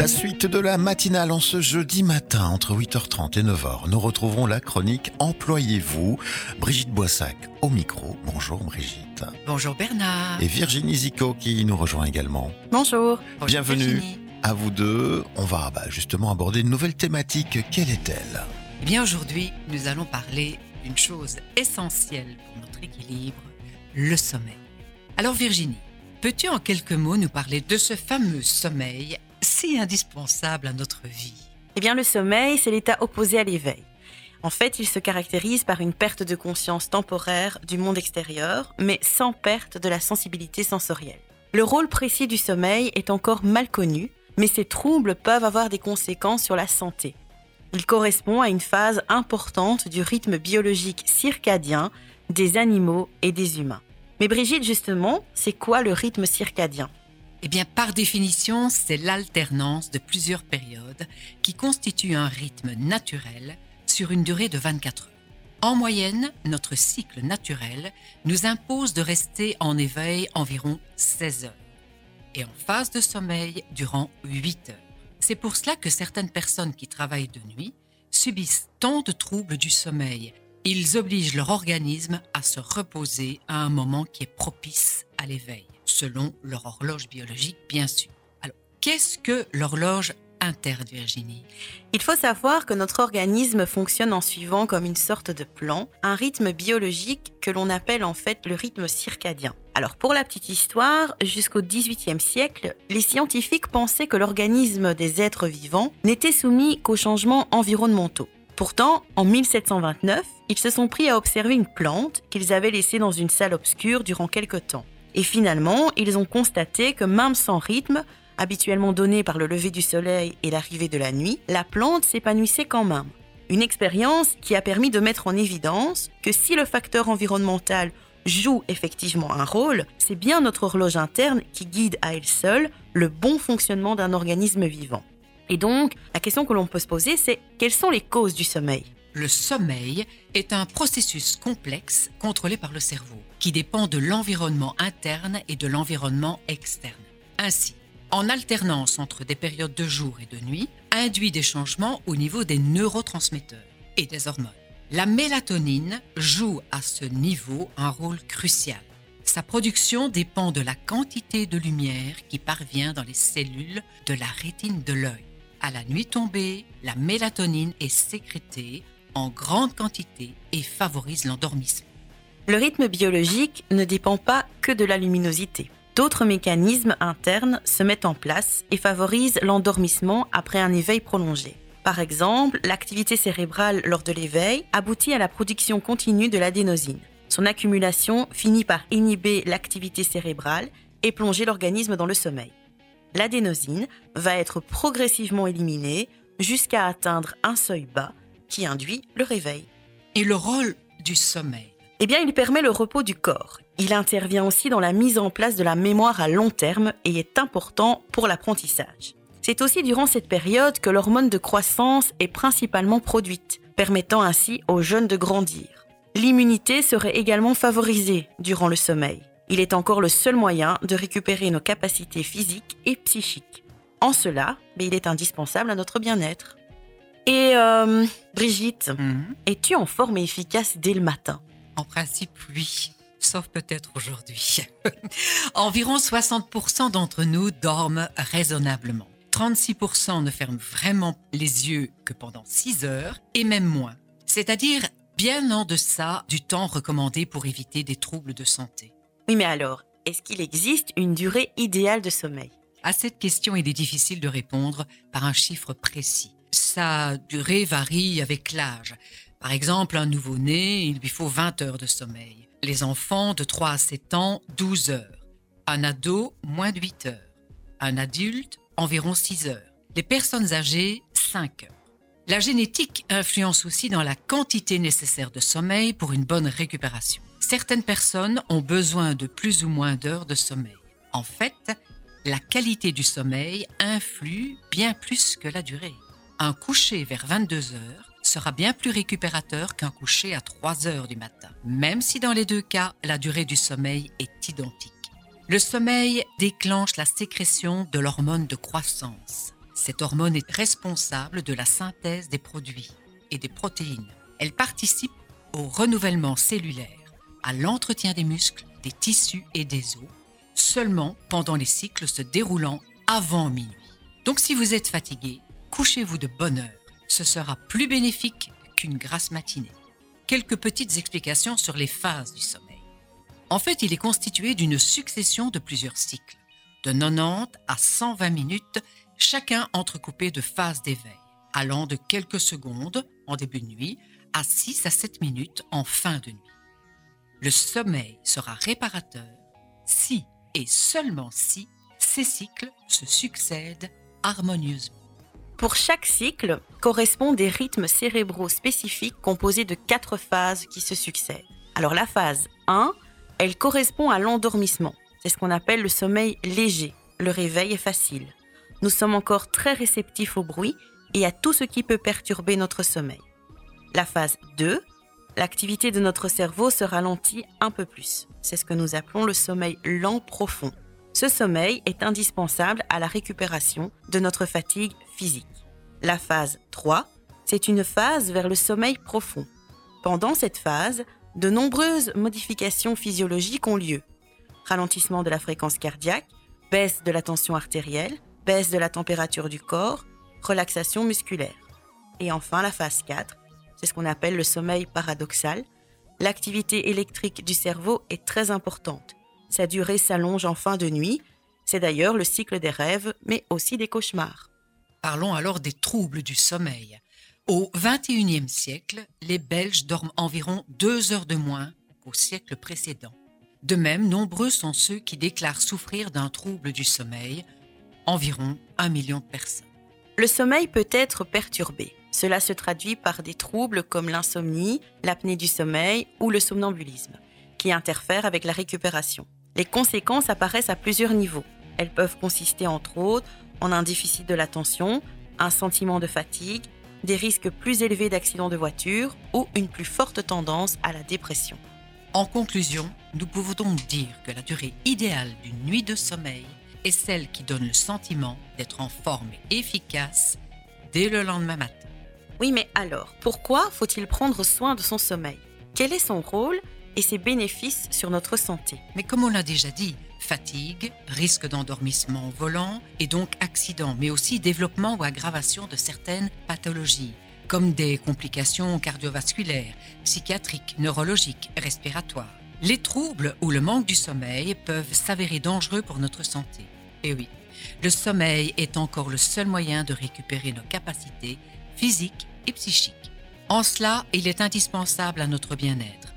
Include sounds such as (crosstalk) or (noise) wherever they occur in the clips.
La suite de la matinale en ce jeudi matin entre 8h30 et 9h. Nous retrouverons la chronique Employez-vous. Brigitte Boissac au micro. Bonjour Brigitte. Bonjour Bernard. Et Virginie Zico qui nous rejoint également. Bonjour. Bienvenue Virginie. à vous deux. On va bah, justement aborder une nouvelle thématique. Quelle est-elle? Eh bien aujourd'hui, nous allons parler d'une chose essentielle pour notre équilibre, le sommeil. Alors Virginie, peux-tu en quelques mots nous parler de ce fameux sommeil indispensable à notre vie Eh bien, le sommeil, c'est l'état opposé à l'éveil. En fait, il se caractérise par une perte de conscience temporaire du monde extérieur, mais sans perte de la sensibilité sensorielle. Le rôle précis du sommeil est encore mal connu, mais ces troubles peuvent avoir des conséquences sur la santé. Il correspond à une phase importante du rythme biologique circadien des animaux et des humains. Mais Brigitte, justement, c'est quoi le rythme circadien? Eh bien par définition, c'est l'alternance de plusieurs périodes qui constituent un rythme naturel sur une durée de 24 heures. En moyenne, notre cycle naturel nous impose de rester en éveil environ 16 heures et en phase de sommeil durant 8 heures. C'est pour cela que certaines personnes qui travaillent de nuit subissent tant de troubles du sommeil. Ils obligent leur organisme à se reposer à un moment qui est propice à l'éveil, selon leur horloge biologique bien sûr. Alors, qu'est-ce que l'horloge interne, Virginie Il faut savoir que notre organisme fonctionne en suivant comme une sorte de plan, un rythme biologique que l'on appelle en fait le rythme circadien. Alors pour la petite histoire, jusqu'au XVIIIe siècle, les scientifiques pensaient que l'organisme des êtres vivants n'était soumis qu'aux changements environnementaux. Pourtant, en 1729, ils se sont pris à observer une plante qu'ils avaient laissée dans une salle obscure durant quelque temps. Et finalement, ils ont constaté que même sans rythme, habituellement donné par le lever du soleil et l'arrivée de la nuit, la plante s'épanouissait quand même. Une expérience qui a permis de mettre en évidence que si le facteur environnemental joue effectivement un rôle, c'est bien notre horloge interne qui guide à elle seule le bon fonctionnement d'un organisme vivant. Et donc, la question que l'on peut se poser, c'est quelles sont les causes du sommeil? Le sommeil est un processus complexe contrôlé par le cerveau, qui dépend de l'environnement interne et de l'environnement externe. Ainsi, en alternance entre des périodes de jour et de nuit, induit des changements au niveau des neurotransmetteurs et des hormones. La mélatonine joue à ce niveau un rôle crucial. Sa production dépend de la quantité de lumière qui parvient dans les cellules de la rétine de l'œil. À la nuit tombée, la mélatonine est sécrétée en grande quantité et favorise l'endormissement. Le rythme biologique ne dépend pas que de la luminosité. D'autres mécanismes internes se mettent en place et favorisent l'endormissement après un éveil prolongé. Par exemple, l'activité cérébrale lors de l'éveil aboutit à la production continue de l'adénosine. Son accumulation finit par inhiber l'activité cérébrale et plonger l'organisme dans le sommeil. L'adénosine va être progressivement éliminée jusqu'à atteindre un seuil bas qui induit le réveil. Et le rôle du sommeil? Eh bien, il permet le repos du corps. Il intervient aussi dans la mise en place de la mémoire à long terme et est important pour l'apprentissage. C'est aussi durant cette période que l'hormone de croissance est principalement produite, permettant ainsi aux jeunes de grandir. L'immunité serait également favorisée durant le sommeil. Il est encore le seul moyen de récupérer nos capacités physiques et psychiques. En cela, mais il est indispensable à notre bien-être. Et euh, Brigitte, Mhm. es-tu en forme et efficace dès le matin? En principe, oui. Sauf peut-être aujourd'hui. (laughs) Environ 60% d'entre nous dorment raisonnablement. 36% ne ferment vraiment les yeux que pendant 6 heures et même moins. C'est-à-dire bien en deçà du temps recommandé pour éviter des troubles de santé. Oui, mais alors, est-ce qu'il existe une durée idéale de sommeil? À cette question, il est difficile de répondre par un chiffre précis. Sa durée varie avec l'âge. Par exemple, un nouveau-né, il lui faut 20 heures de sommeil. Les enfants de 3 à 7 ans, 12 heures. Un ado, moins de 8 heures. Un adulte, environ 6 heures. Les personnes âgées, 5 heures. La génétique influence aussi dans la quantité nécessaire de sommeil pour une bonne récupération. Certaines personnes ont besoin de plus ou moins d'heures de sommeil. En fait, la qualité du sommeil influe bien plus que la durée. Un coucher vers 22 heures sera bien plus récupérateur qu'un coucher à 3 heures du matin, même si dans les deux cas, la durée du sommeil est identique. Le sommeil déclenche la sécrétion de l'hormone de croissance. Cette hormone est responsable de la synthèse des produits et des protéines. Elle participe au renouvellement cellulaire, à l'entretien des muscles, des tissus et des os, seulement pendant les cycles se déroulant avant minuit. Donc si vous êtes fatigué, couchez-vous de bonne heure. Ce sera plus bénéfique qu'une grasse matinée. Quelques petites explications sur les phases du sommeil. En fait, il est constitué d'une succession de plusieurs cycles, de 90 à 120 minutes, chacun entrecoupé de phases d'éveil, allant de quelques secondes en début de nuit à 6 à 7 minutes en fin de nuit. Le sommeil sera réparateur si et seulement si ces cycles se succèdent harmonieusement. Pour chaque cycle correspond des rythmes cérébraux spécifiques composés de quatre phases qui se succèdent. Alors la phase 1 elle correspond à l'endormissement. C'est ce qu'on appelle le sommeil léger. Le réveil est facile. Nous sommes encore très réceptifs au bruit et à tout ce qui peut perturber notre sommeil. La phase 2, l'activité de notre cerveau se ralentit un peu plus. C'est ce que nous appelons le sommeil lent profond. Ce sommeil est indispensable à la récupération de notre fatigue La phase 3, c'est une phase vers le sommeil profond. Pendant cette phase, de nombreuses modifications physiologiques ont lieu. Ralentissement de la fréquence cardiaque, baisse de la tension artérielle, baisse de la température du corps, relaxation musculaire. Et enfin la phase 4, c'est ce qu'on appelle le sommeil paradoxal. L'activité électrique du cerveau est très importante. Sa durée s'allonge en fin de nuit. C'est d'ailleurs le cycle des rêves, mais aussi des cauchemars. Parlons alors des troubles du sommeil. Au XXIe siècle, les Belges dorment environ deux heures de moins qu'au siècle précédent. De même, nombreux sont ceux qui déclarent souffrir d'un trouble du sommeil, environ un million de personnes. Le sommeil peut être perturbé. Cela se traduit par des troubles comme l'insomnie, l'apnée du sommeil ou le somnambulisme, qui interfèrent avec la récupération. Les conséquences apparaissent à plusieurs niveaux. Elles peuvent consister entre autres en un déficit de l'attention, un sentiment de fatigue, des risques plus élevés d'accidents de voiture ou une plus forte tendance à la dépression. En conclusion, nous pouvons donc dire que la durée idéale d'une nuit de sommeil est celle qui donne le sentiment d'être en forme et efficace dès le lendemain matin. Oui, mais alors, pourquoi faut-il prendre soin de son sommeil? Quel est son rôle? Et ses bénéfices sur notre santé Mais comme on l'a déjà dit, fatigue, risque d'endormissement volant et donc accident, mais aussi développement ou aggravation de certaines pathologies, comme des complications cardiovasculaires, psychiatriques, neurologiques, respiratoires. Les troubles ou le manque du sommeil peuvent s'avérer dangereux pour notre santé. Et oui, le sommeil est encore le seul moyen de récupérer nos capacités physiques et psychiques. En cela, il est indispensable à notre bien-être.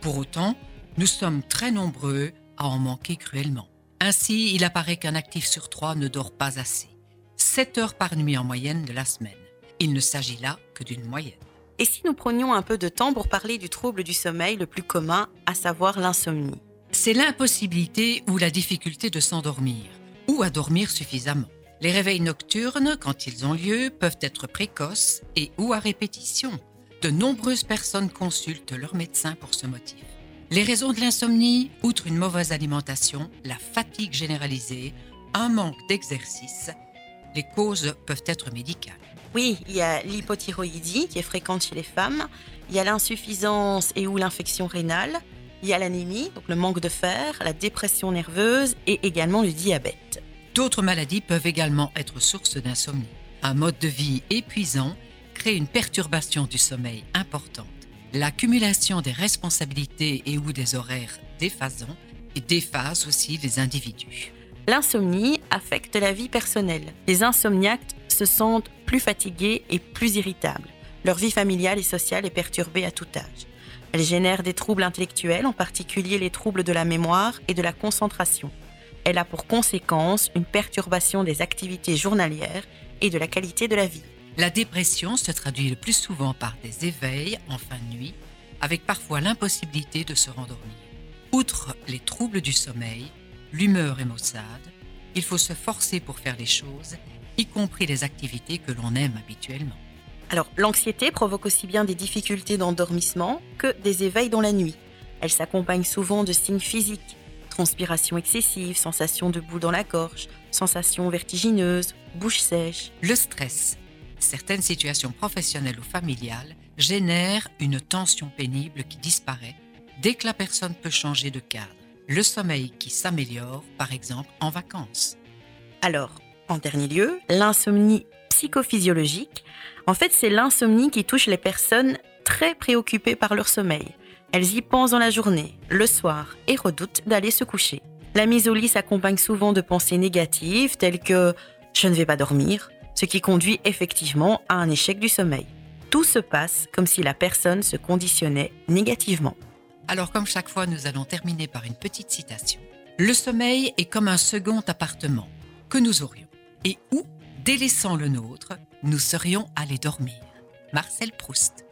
Pour autant, nous sommes très nombreux à en manquer cruellement. Ainsi, il apparaît qu'un actif sur trois ne dort pas assez. 7 heures par nuit en moyenne de la semaine. Il ne s'agit là que d'une moyenne. Et si nous prenions un peu de temps pour parler du trouble du sommeil le plus commun, à savoir l'insomnie? C'est l'impossibilité ou la difficulté de s'endormir, ou à dormir suffisamment. Les réveils nocturnes, quand ils ont lieu, peuvent être précoces et ou à répétition. De nombreuses personnes consultent leur médecin pour ce motif. Les raisons de l'insomnie, outre une mauvaise alimentation, la fatigue généralisée, un manque d'exercice, les causes peuvent être médicales. Oui, il y a l'hypothyroïdie qui est fréquente chez les femmes, il y a l'insuffisance et ou l'infection rénale, il y a l'anémie, donc le manque de fer, la dépression nerveuse et également le diabète. D'autres maladies peuvent également être source d'insomnie. Un mode de vie épuisant une perturbation du sommeil importante l'accumulation des responsabilités et ou des horaires déphasants et déphase aussi les individus. L'insomnie affecte la vie personnelle. Les insomniaques se sentent plus fatigués et plus irritables. Leur vie familiale et sociale est perturbée à tout âge. Elle génère des troubles intellectuels, en particulier les troubles de la mémoire et de la concentration. Elle a pour conséquence une perturbation des activités journalières et de la qualité de la vie. La dépression se traduit le plus souvent par des éveils en fin de nuit, avec parfois l'impossibilité de se rendormir. Outre les troubles du sommeil, l'humeur est maussade, il faut se forcer pour faire les choses, y compris les activités que l'on aime habituellement. Alors, l'anxiété provoque aussi bien des difficultés d'endormissement que des éveils dans la nuit. Elle s'accompagne souvent de signes physiques, transpiration excessive, sensation de boue dans la gorge, sensation vertigineuse, bouche sèche. Le stress. Certaines situations professionnelles ou familiales génèrent une tension pénible qui disparaît dès que la personne peut changer de cadre. Le sommeil qui s'améliore, par exemple, en vacances. Alors, en dernier lieu, l'insomnie psychophysiologique. En fait, c'est l'insomnie qui touche les personnes très préoccupées par leur sommeil. Elles y pensent dans la journée, le soir, et redoutent d'aller se coucher. La mise au lit s'accompagne souvent de pensées négatives telles que ⁇ je ne vais pas dormir ⁇ ce qui conduit effectivement à un échec du sommeil. Tout se passe comme si la personne se conditionnait négativement. Alors comme chaque fois, nous allons terminer par une petite citation. Le sommeil est comme un second appartement que nous aurions et où, délaissant le nôtre, nous serions allés dormir. Marcel Proust.